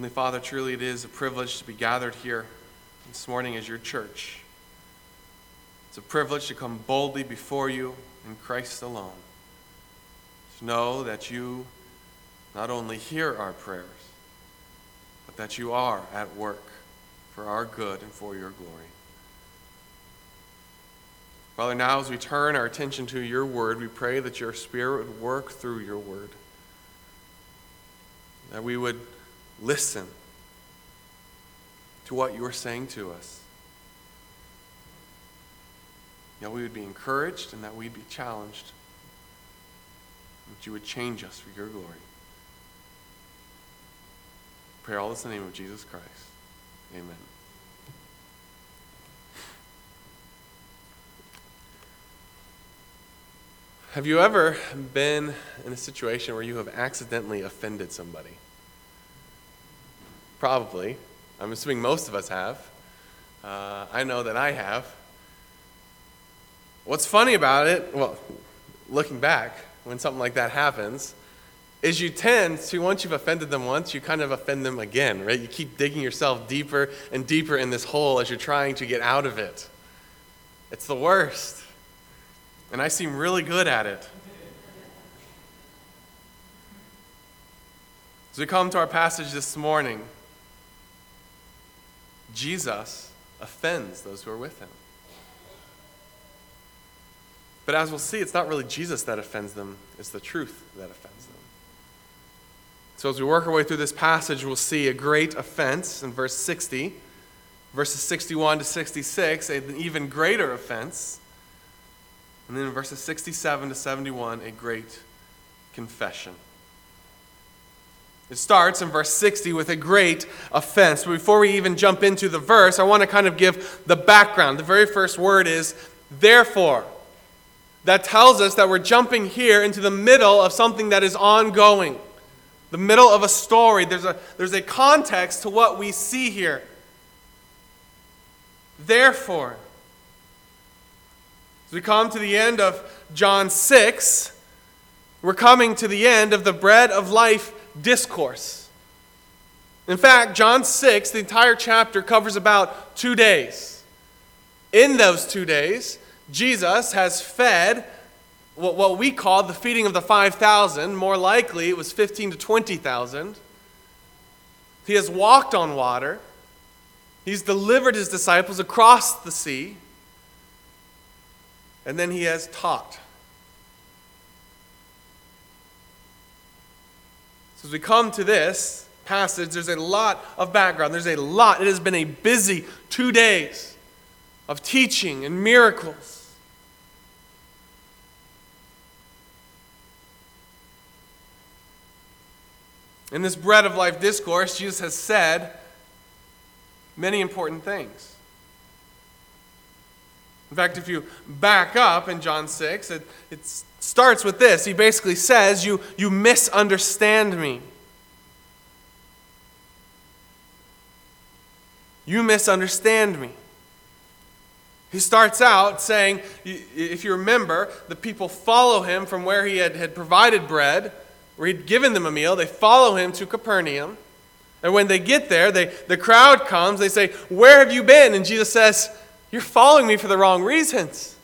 Heavenly Father, truly it is a privilege to be gathered here this morning as your church. It's a privilege to come boldly before you in Christ alone. To know that you not only hear our prayers, but that you are at work for our good and for your glory. Father, now as we turn our attention to your word, we pray that your Spirit would work through your word, that we would listen to what you are saying to us, that we would be encouraged and that we'd be challenged, that you would change us for your glory. Pray all this in the name of Jesus Christ. Amen. Have you ever been in a situation where you have accidentally offended somebody? Probably. I'm assuming most of us have. Uh, I know that I have. What's funny about it, well, looking back, when something like that happens, is you tend to, once you've offended them once, you kind of offend them again, right? You keep digging yourself deeper and deeper in this hole as you're trying to get out of it. It's the worst and I seem really good at it. As we come to our passage this morning, Jesus offends those who are with him. But as we'll see, it's not really Jesus that offends them, it's the truth that offends them. So as we work our way through this passage, we'll see a great offense in verse 60, verses 61 to 66, an even greater offense and then in verses 67 to 71, a great confession. It starts in verse 60 with a great offense. But before we even jump into the verse, I want to kind of give the background. The very first word is therefore. That tells us that we're jumping here into the middle of something that is ongoing, the middle of a story. There's a, there's a context to what we see here. Therefore, as we come to the end of John 6, we're coming to the end of the bread of life discourse. In fact, John 6, the entire chapter covers about two days. In those two days, Jesus has fed what we call the feeding of the 5,000. More likely, it was 15 to 20,000. He has walked on water. He's delivered his disciples across the sea and then he has taught. So as we come to this passage, there's a lot of background. There's a lot. It has been a busy two days of teaching and miracles. In this bread of life discourse, Jesus has said many important things. In fact, if you back up in John 6, it, it starts with this. He basically says, you, you misunderstand me. You misunderstand me. He starts out saying, if you remember, the people follow him from where he had, had provided bread, where he'd given them a meal. They follow him to Capernaum. And when they get there, they, the crowd comes. They say, Where have you been? And Jesus says, you're following me for the wrong reasons.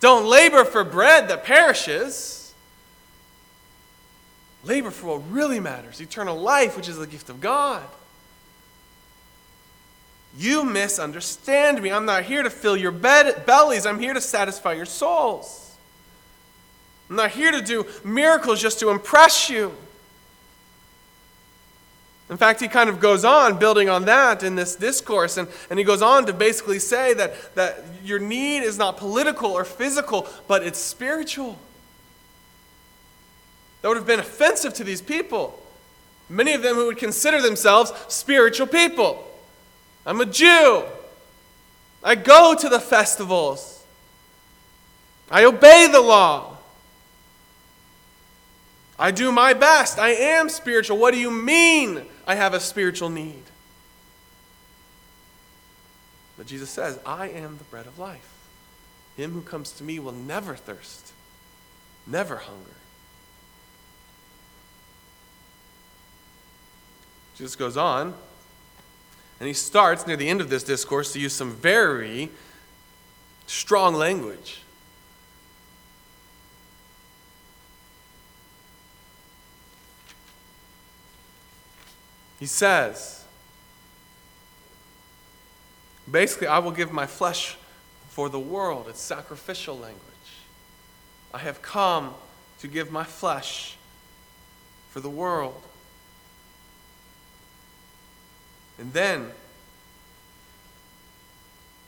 Don't labor for bread that perishes. Labor for what really matters eternal life, which is the gift of God. You misunderstand me. I'm not here to fill your bed- bellies, I'm here to satisfy your souls. I'm not here to do miracles just to impress you. In fact, he kind of goes on building on that in this discourse, and, and he goes on to basically say that, that your need is not political or physical, but it's spiritual. That would have been offensive to these people. Many of them who would consider themselves spiritual people. I'm a Jew. I go to the festivals. I obey the law. I do my best. I am spiritual. What do you mean I have a spiritual need? But Jesus says, I am the bread of life. Him who comes to me will never thirst, never hunger. Jesus goes on, and he starts near the end of this discourse to use some very strong language. He says, basically, I will give my flesh for the world. It's sacrificial language. I have come to give my flesh for the world. And then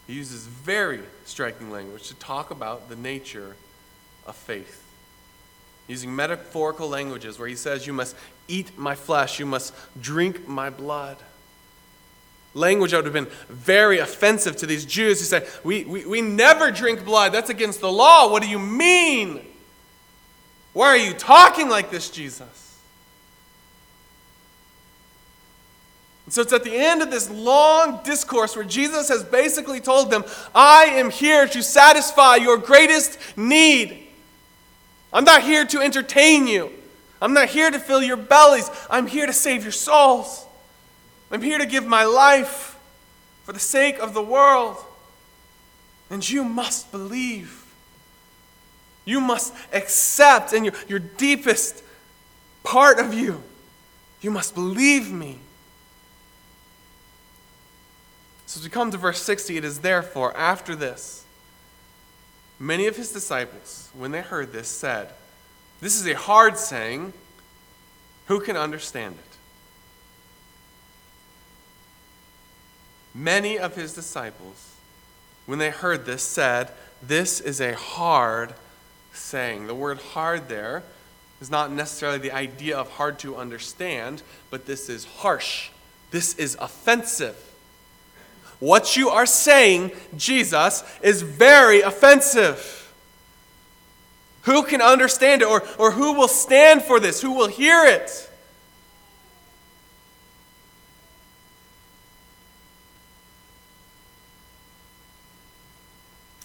he uses very striking language to talk about the nature of faith. Using metaphorical languages where he says, You must eat my flesh, you must drink my blood. Language that would have been very offensive to these Jews who say, we, we, we never drink blood. That's against the law. What do you mean? Why are you talking like this, Jesus? so it's at the end of this long discourse where Jesus has basically told them, I am here to satisfy your greatest need. I'm not here to entertain you. I'm not here to fill your bellies. I'm here to save your souls. I'm here to give my life for the sake of the world. And you must believe. You must accept in your, your deepest part of you. You must believe me. So as we come to verse 60, it is therefore after this, many of his disciples, when they heard this, said, This is a hard saying. Who can understand it? Many of his disciples, when they heard this, said, This is a hard saying. The word hard there is not necessarily the idea of hard to understand, but this is harsh. This is offensive. What you are saying, Jesus, is very offensive. Who can understand it? Or, or who will stand for this? Who will hear it?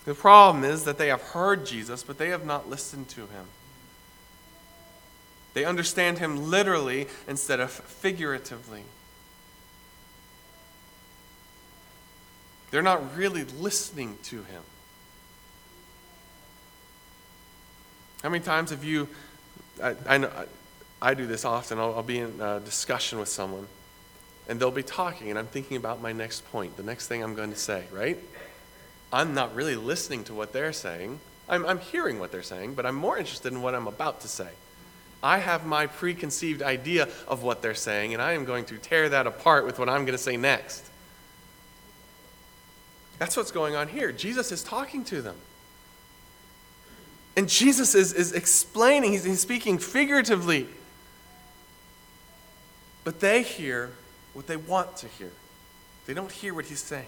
The problem is that they have heard Jesus, but they have not listened to him. They understand him literally instead of figuratively. They're not really listening to him. How many times have you, I, I, know, I, I do this often, I'll, I'll be in a discussion with someone, and they'll be talking, and I'm thinking about my next point, the next thing I'm going to say, right? I'm not really listening to what they're saying. I'm, I'm hearing what they're saying, but I'm more interested in what I'm about to say. I have my preconceived idea of what they're saying, and I am going to tear that apart with what I'm going to say next. That's what's going on here. Jesus is talking to them. And Jesus is, is explaining, he's, he's speaking figuratively. But they hear what they want to hear, they don't hear what he's saying.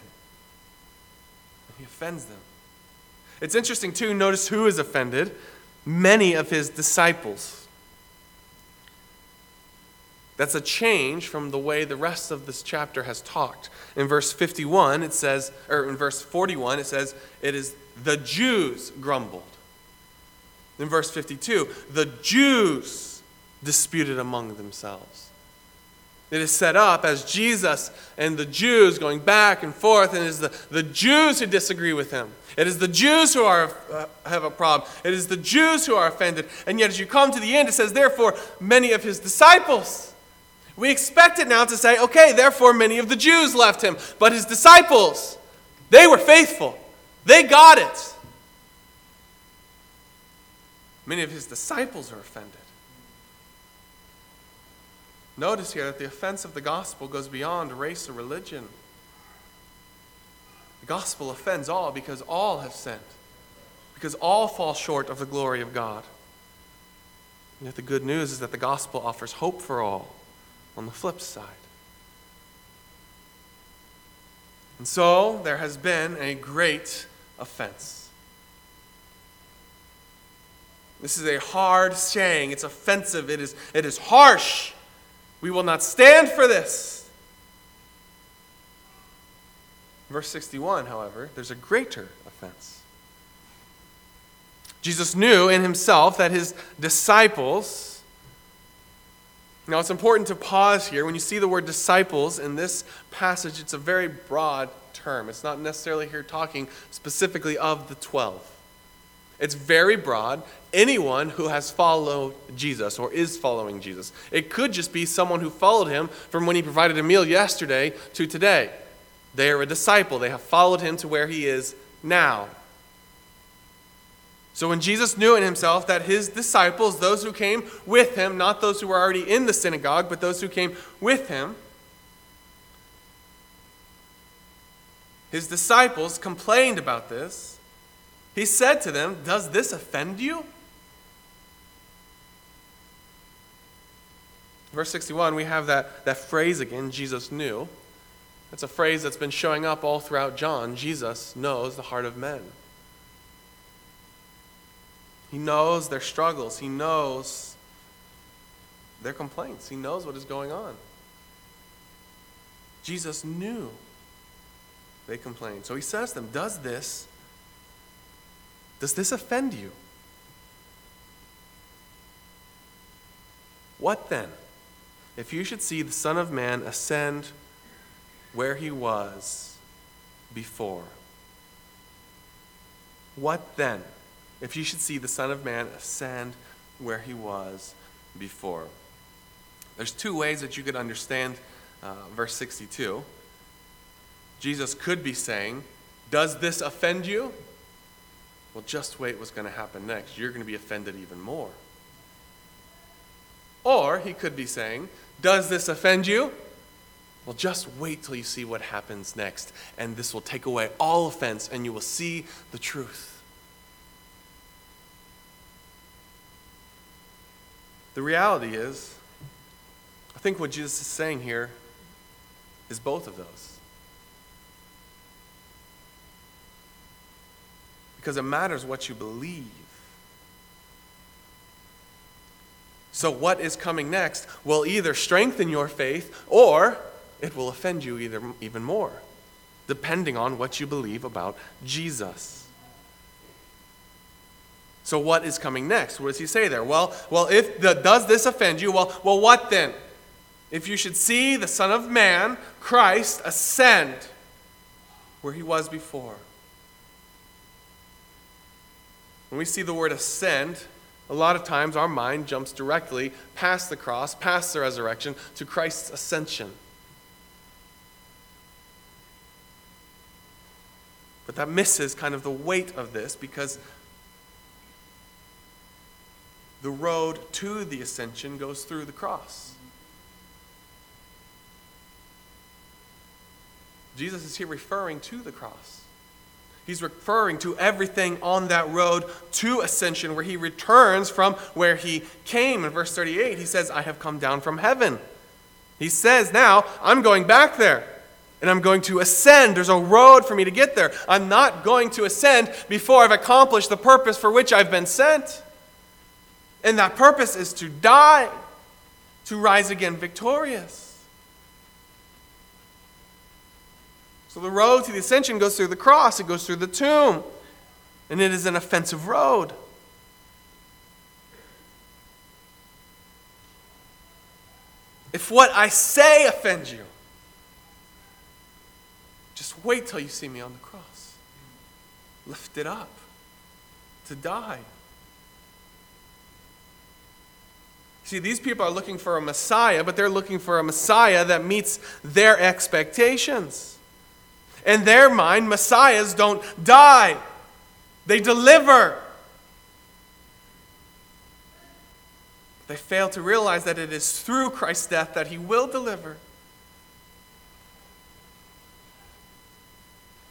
He offends them. It's interesting, too, notice who is offended many of his disciples. That's a change from the way the rest of this chapter has talked. In verse 51, it says, or in verse 41, it says, it is the Jews grumbled. In verse 52, the Jews disputed among themselves. It is set up as Jesus and the Jews going back and forth, and it is the, the Jews who disagree with him. It is the Jews who are, uh, have a problem. It is the Jews who are offended. And yet, as you come to the end, it says, therefore, many of his disciples we expect it now to say, okay, therefore many of the Jews left him, but his disciples, they were faithful. They got it. Many of his disciples are offended. Notice here that the offense of the gospel goes beyond race or religion. The gospel offends all because all have sinned, because all fall short of the glory of God. And yet the good news is that the gospel offers hope for all on the flip side. And so there has been a great offense. This is a hard saying. It's offensive. It is, it is harsh. We will not stand for this. Verse 61, however, there's a greater offense. Jesus knew in himself that his disciples Now, it's important to pause here. When you see the word disciples in this passage, it's a very broad term. It's not necessarily here talking specifically of the 12. It's very broad. Anyone who has followed Jesus or is following Jesus. It could just be someone who followed him from when he provided a meal yesterday to today. They are a disciple. They have followed him to where he is now. So when Jesus knew in himself that his disciples, those who came with him, not those who were already in the synagogue, but those who came with him, his disciples complained about this. He said to them, Does this offend you? Verse 61, we have that, that phrase again, Jesus knew. That's a phrase that's been showing up all throughout John. Jesus knows the heart of men. He knows their struggles. He knows their complaints. He knows what is going on. Jesus knew they complained. So he says to them, Does this, does this offend you? What then? If you should see the Son of Man ascend where he was before. What then? if you should see the Son of Man ascend where he was before. There's two ways that you could understand uh, verse 62. Jesus could be saying, Does this offend you? Well, just wait what's going to happen next. You're going to be offended even more. Or he could be saying, Does this offend you? Well, just wait till you see what happens next, and this will take away all offense, and you will see the truth. The reality is, I think what Jesus is saying here is both of those. Because it matters what you believe. So, what is coming next will either strengthen your faith or it will offend you either, even more, depending on what you believe about Jesus. So what is coming next? What does he say there? Well, well, if the, does this offend you? Well, well, what then? If you should see the Son of Man, Christ, ascend where he was before. When we see the word ascend, a lot of times our mind jumps directly past the cross, past the resurrection, to Christ's ascension. But that misses kind of the weight of this because the road to the ascension goes through the cross. Jesus is here referring to the cross. He's referring to everything on that road to ascension where he returns from where he came. In verse 38, he says, I have come down from heaven. He says, Now I'm going back there and I'm going to ascend. There's a road for me to get there. I'm not going to ascend before I've accomplished the purpose for which I've been sent. And that purpose is to die, to rise again victorious. So the road to the ascension goes through the cross, it goes through the tomb, and it is an offensive road. If what I say offends you, just wait till you see me on the cross. Lift it up to die. See, these people are looking for a Messiah, but they're looking for a Messiah that meets their expectations. In their mind, Messiahs don't die, they deliver. They fail to realize that it is through Christ's death that he will deliver.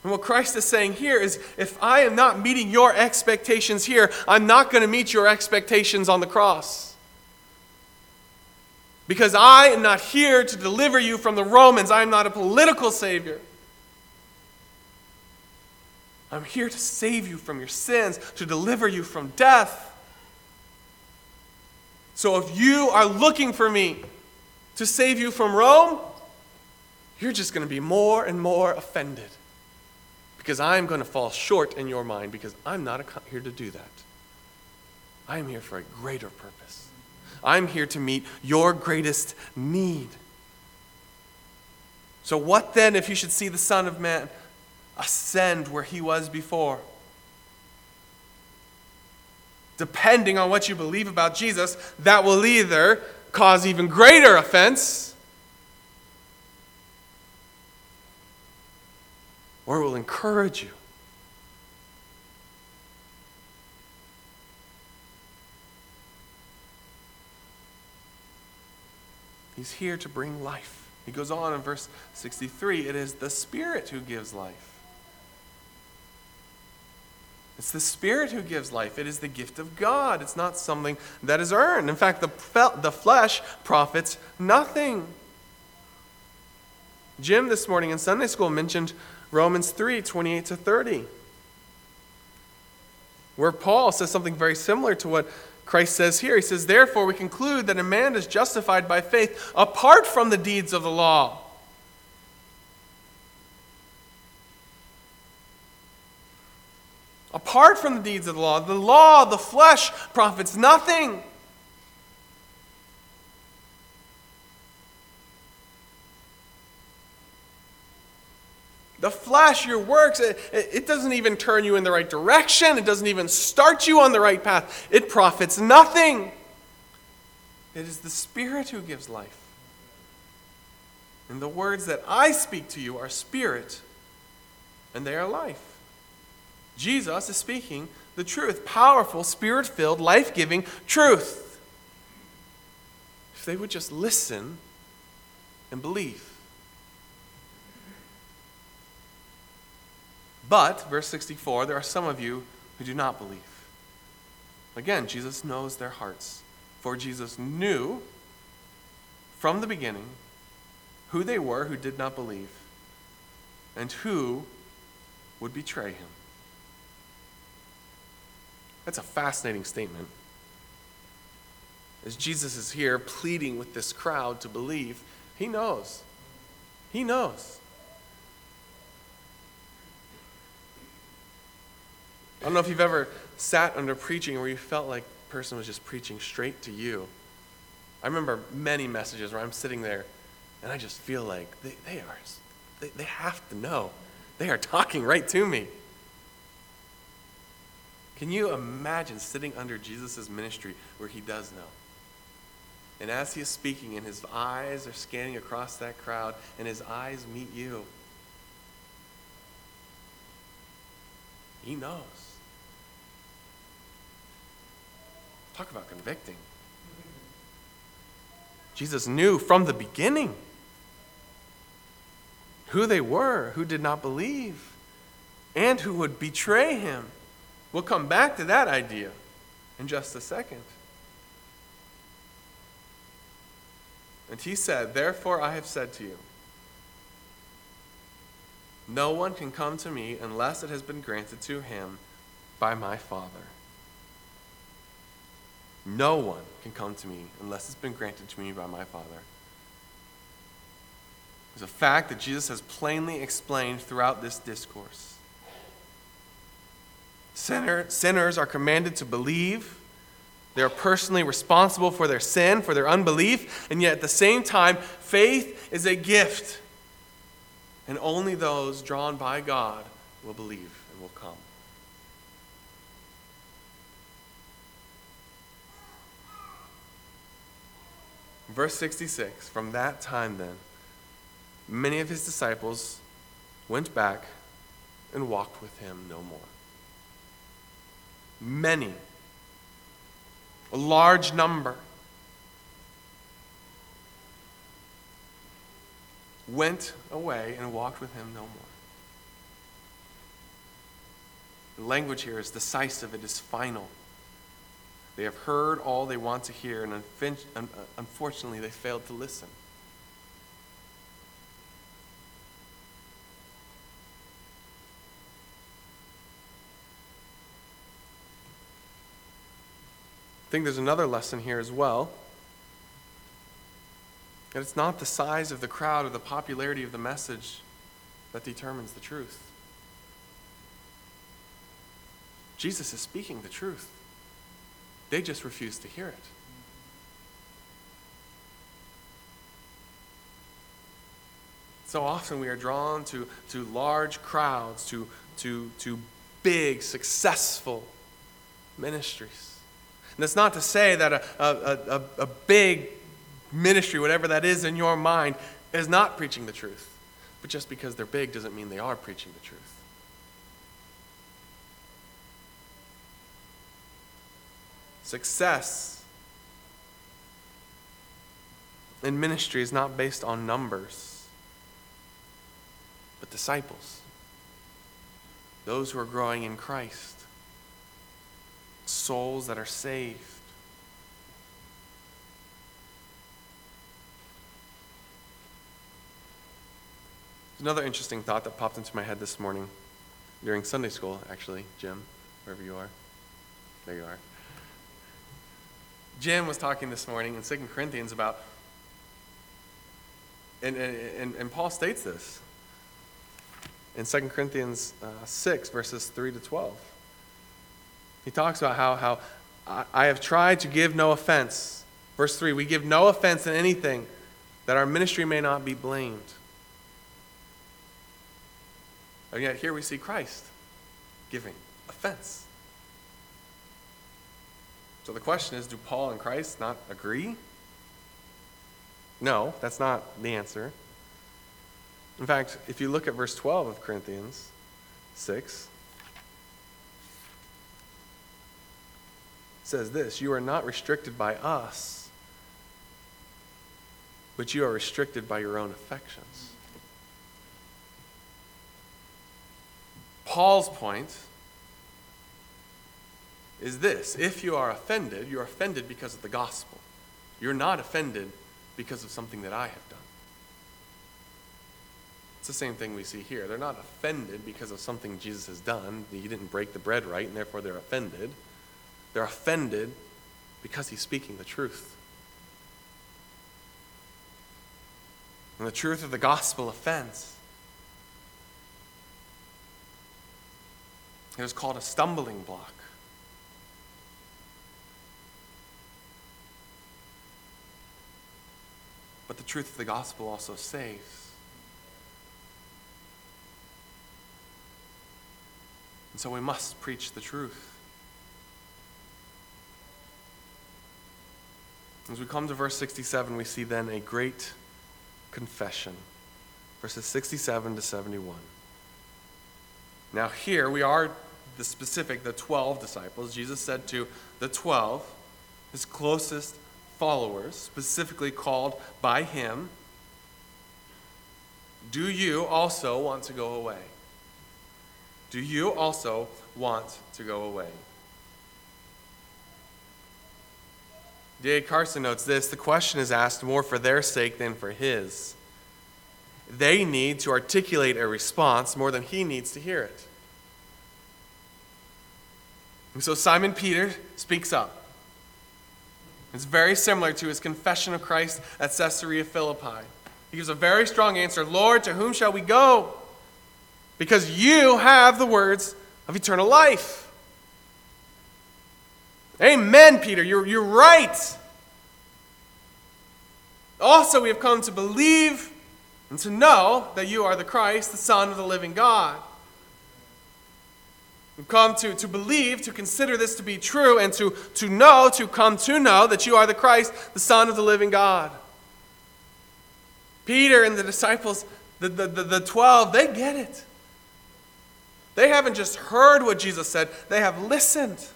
And what Christ is saying here is if I am not meeting your expectations here, I'm not going to meet your expectations on the cross. Because I am not here to deliver you from the Romans. I am not a political savior. I'm here to save you from your sins, to deliver you from death. So if you are looking for me to save you from Rome, you're just going to be more and more offended. Because I'm going to fall short in your mind, because I'm not here to do that. I am here for a greater purpose I'm here to meet your greatest need. So, what then if you should see the Son of Man ascend where he was before? Depending on what you believe about Jesus, that will either cause even greater offense or it will encourage you. He's here to bring life. He goes on in verse 63 it is the Spirit who gives life. It's the Spirit who gives life. It is the gift of God. It's not something that is earned. In fact, the, the flesh profits nothing. Jim this morning in Sunday school mentioned Romans 3 28 to 30, where Paul says something very similar to what Christ says here. He says, Therefore, we conclude that a man is justified by faith apart from the deeds of the law. Apart from the deeds of the law, the law, the flesh, profits nothing. The flesh, your works, it, it, doesn't even turn you in the right direction. It doesn't even start you on the right path. It profits nothing. It is the Spirit who gives life. And the words that I speak to you are spirit, and they are life. Jesus is speaking the truth powerful, spirit filled, life giving truth. If they would just listen and believe. But, verse 64, there are some of you who do not believe. Again, Jesus knows their hearts. For Jesus knew from the beginning who they were who did not believe and who would betray him. That's a fascinating statement. As Jesus is here pleading with this crowd to believe, he knows. He knows. I don't know if you've ever sat under preaching where you felt like the person was just preaching straight to you. I remember many messages where I'm sitting there and I just feel like they, they are, they, they have to know. They are talking right to me. Can you imagine sitting under Jesus' ministry where he does know? And as he is speaking, and his eyes are scanning across that crowd, and his eyes meet you, he knows. Talk about convicting. Jesus knew from the beginning who they were, who did not believe, and who would betray him. We'll come back to that idea in just a second. And he said, Therefore I have said to you, no one can come to me unless it has been granted to him by my Father. No one can come to me unless it's been granted to me by my Father. It's a fact that Jesus has plainly explained throughout this discourse. Sinner, sinners are commanded to believe. They are personally responsible for their sin, for their unbelief, and yet at the same time, faith is a gift. And only those drawn by God will believe and will come. Verse 66 From that time, then, many of his disciples went back and walked with him no more. Many, a large number, went away and walked with him no more. The language here is decisive, it is final. They have heard all they want to hear, and uh, unfortunately, they failed to listen. I think there's another lesson here as well. That it's not the size of the crowd or the popularity of the message that determines the truth. Jesus is speaking the truth. They just refuse to hear it. So often we are drawn to, to large crowds, to, to, to big, successful ministries. And that's not to say that a, a, a, a big ministry, whatever that is in your mind, is not preaching the truth. But just because they're big doesn't mean they are preaching the truth. Success in ministry is not based on numbers, but disciples. Those who are growing in Christ, souls that are saved. Another interesting thought that popped into my head this morning during Sunday school, actually, Jim, wherever you are. There you are. Jim was talking this morning in 2 Corinthians about, and, and, and Paul states this in 2 Corinthians uh, 6, verses 3 to 12. He talks about how, how I, have tried to give no offense. Verse 3 We give no offense in anything, that our ministry may not be blamed. And yet here we see Christ giving offense. So the question is do Paul and Christ not agree? No, that's not the answer. In fact, if you look at verse 12 of Corinthians 6, says this You are not restricted by us, but you are restricted by your own affections. Paul's point is this if you are offended, you're offended because of the gospel. You're not offended because of something that I have done. It's the same thing we see here. They're not offended because of something Jesus has done. He didn't break the bread right, and therefore they're offended. They're offended because he's speaking the truth. And the truth of the gospel offends. It was called a stumbling block. But the truth of the gospel also saves. And so we must preach the truth. As we come to verse 67, we see then a great confession. Verses 67 to 71. Now, here we are the specific, the 12 disciples. Jesus said to the 12, his closest followers, specifically called by him, Do you also want to go away? Do you also want to go away? D.A. Carson notes this the question is asked more for their sake than for his. They need to articulate a response more than he needs to hear it. And so Simon Peter speaks up. It's very similar to his confession of Christ at Caesarea Philippi. He gives a very strong answer Lord, to whom shall we go? Because you have the words of eternal life. Amen, Peter. You're, you're right. Also, we have come to believe and to know that you are the Christ, the Son of the living God. We've come to, to believe, to consider this to be true, and to, to know, to come to know that you are the Christ, the Son of the living God. Peter and the disciples, the, the, the, the 12, they get it. They haven't just heard what Jesus said, they have listened.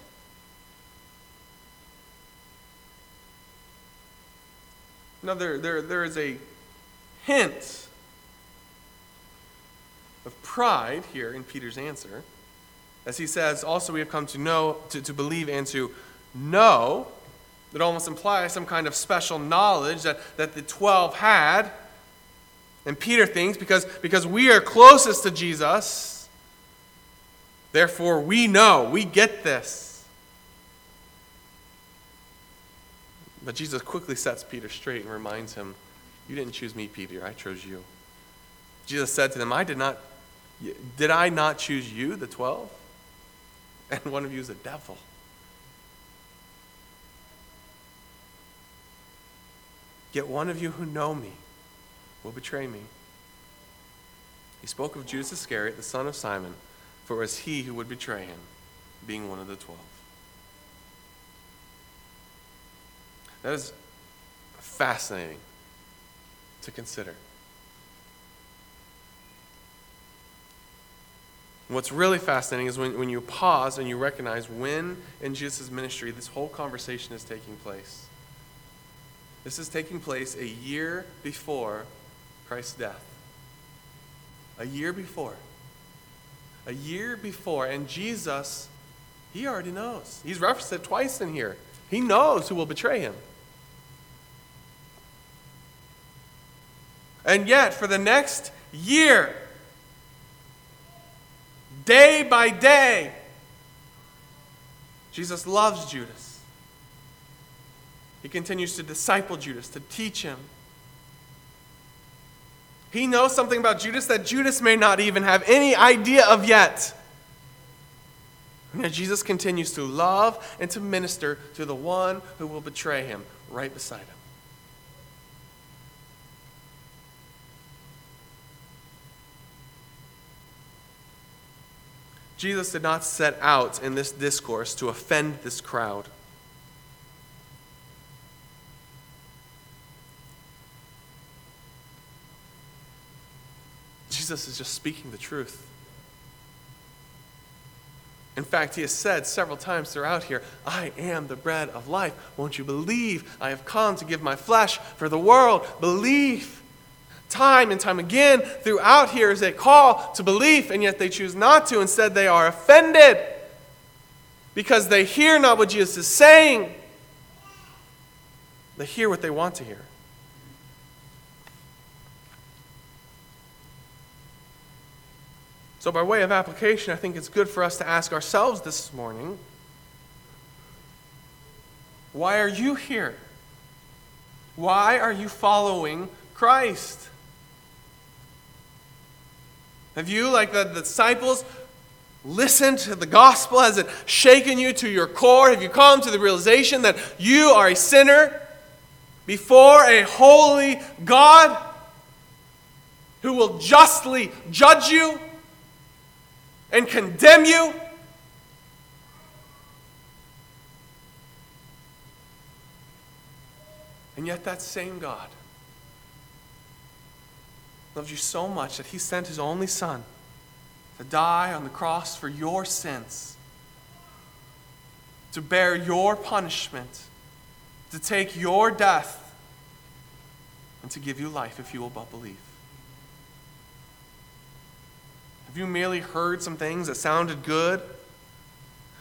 Now, there, there, there is a hint of pride here in Peter's answer. As he says, also we have come to know, to, to believe and to know. That almost implies some kind of special knowledge that, that the 12 had. And Peter thinks because, because we are closest to Jesus, therefore we know, we get this. But Jesus quickly sets Peter straight and reminds him, You didn't choose me, Peter, I chose you. Jesus said to them, I did not, did I not choose you, the 12? and one of you is a devil. Yet one of you who know me will betray me. He spoke of Judas Iscariot, the son of Simon, for it was he who would betray him, being one of the twelve. That is fascinating to consider. What's really fascinating is when, when you pause and you recognize when in Jesus' ministry this whole conversation is taking place. This is taking place a year before Christ's death. A year before. A year before. And Jesus, he already knows. He's referenced it twice in here. He knows who will betray him. And yet, for the next year, day by day, Jesus loves Judas. He continues to disciple Judas, to teach him. He knows something about Judas that Judas may not even have any idea of yet. And Jesus continues to love and to minister to the one who will betray him right beside him. Jesus did not set out in this discourse to offend this crowd. Jesus is just speaking the truth. In fact, he has said several times throughout here, I am the bread of life. Won't you believe? I have come to give my flesh for the world. Believe time and time again throughout here is a call to belief, and yet they choose not to. Instead, they are offended because they hear not what Jesus is saying, they hear what they want to hear. So, by way of application, I think it's good for us to ask ourselves this morning why are you here? Why are you following Christ? Have you, like the disciples, listened to the gospel? Has it shaken you to your core? Have you come to the realization that you are a sinner before a holy God who will justly judge you and condemn you? And yet, that same God loved you so much that he sent his only son to die on the cross for your sins, to bear your punishment, to take your death, and to give you life if you will but believe. Have you merely heard some things that sounded good?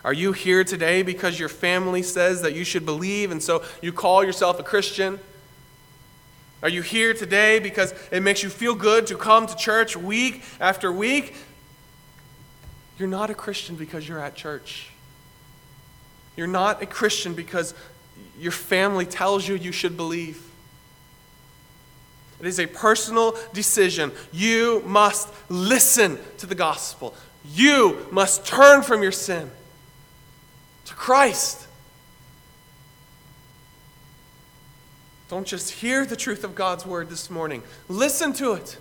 Are you here today because your family says that you should believe and so you call yourself a Christian? Are you here today because it makes you feel good to come to church week after week? You're not a Christian because you're at church. You're not a Christian because your family tells you you should believe. It is a personal decision. You must listen to the gospel. You must turn from your sin to Christ. Don't just hear the truth of God's word this morning, listen to it.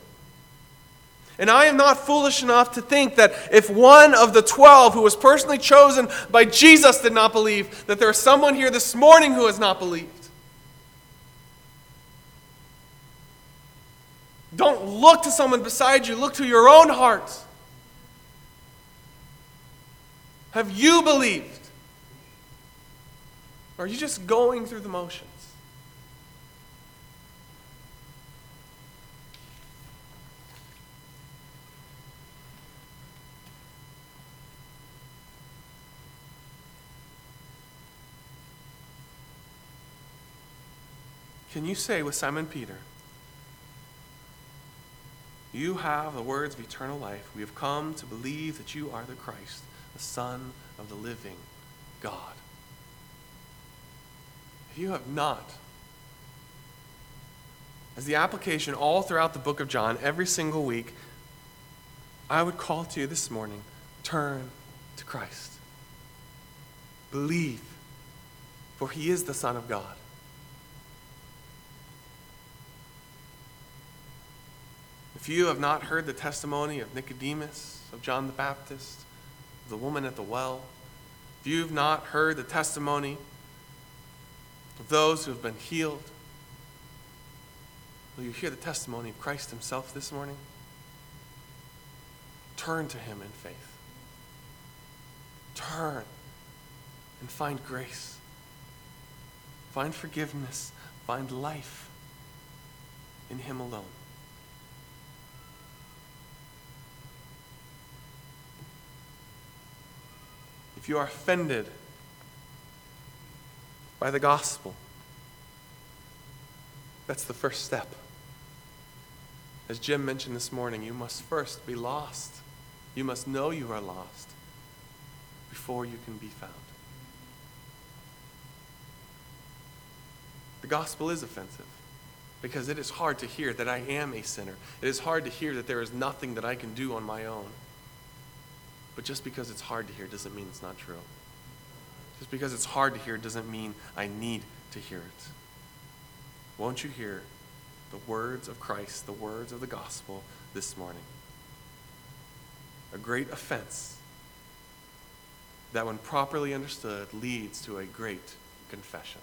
And I am not foolish enough to think that if one of the twelve who was personally chosen by Jesus did not believe, that there is someone here this morning who has not believed. Don't look to someone beside you, look to your own heart. Have you believed? Or are you just going through the motions? Can you say with Simon Peter, You have the words of eternal life. We have come to believe that you are the Christ, the Son of the living God. If you have not, as the application all throughout the book of John, every single week, I would call to you this morning turn to Christ. Believe, for he is the Son of God. If you have not heard the testimony of Nicodemus, of John the Baptist, of the woman at the well, if you've not heard the testimony of those who have been healed, will you hear the testimony of Christ Himself this morning? Turn to Him in faith. Turn and find grace, find forgiveness, find life in Him alone. If you are offended by the gospel, that's the first step. As Jim mentioned this morning, you must first be lost. You must know you are lost before you can be found. The gospel is offensive because it is hard to hear that I am a sinner. It is hard to hear that there is nothing that I can do on my own. But just because it's hard to hear doesn't mean it's not true. Just because it's hard to hear doesn't mean I need to hear it. Won't you hear the words of Christ, the words of the gospel this morning? A great offense that, when properly understood, leads to a great confession.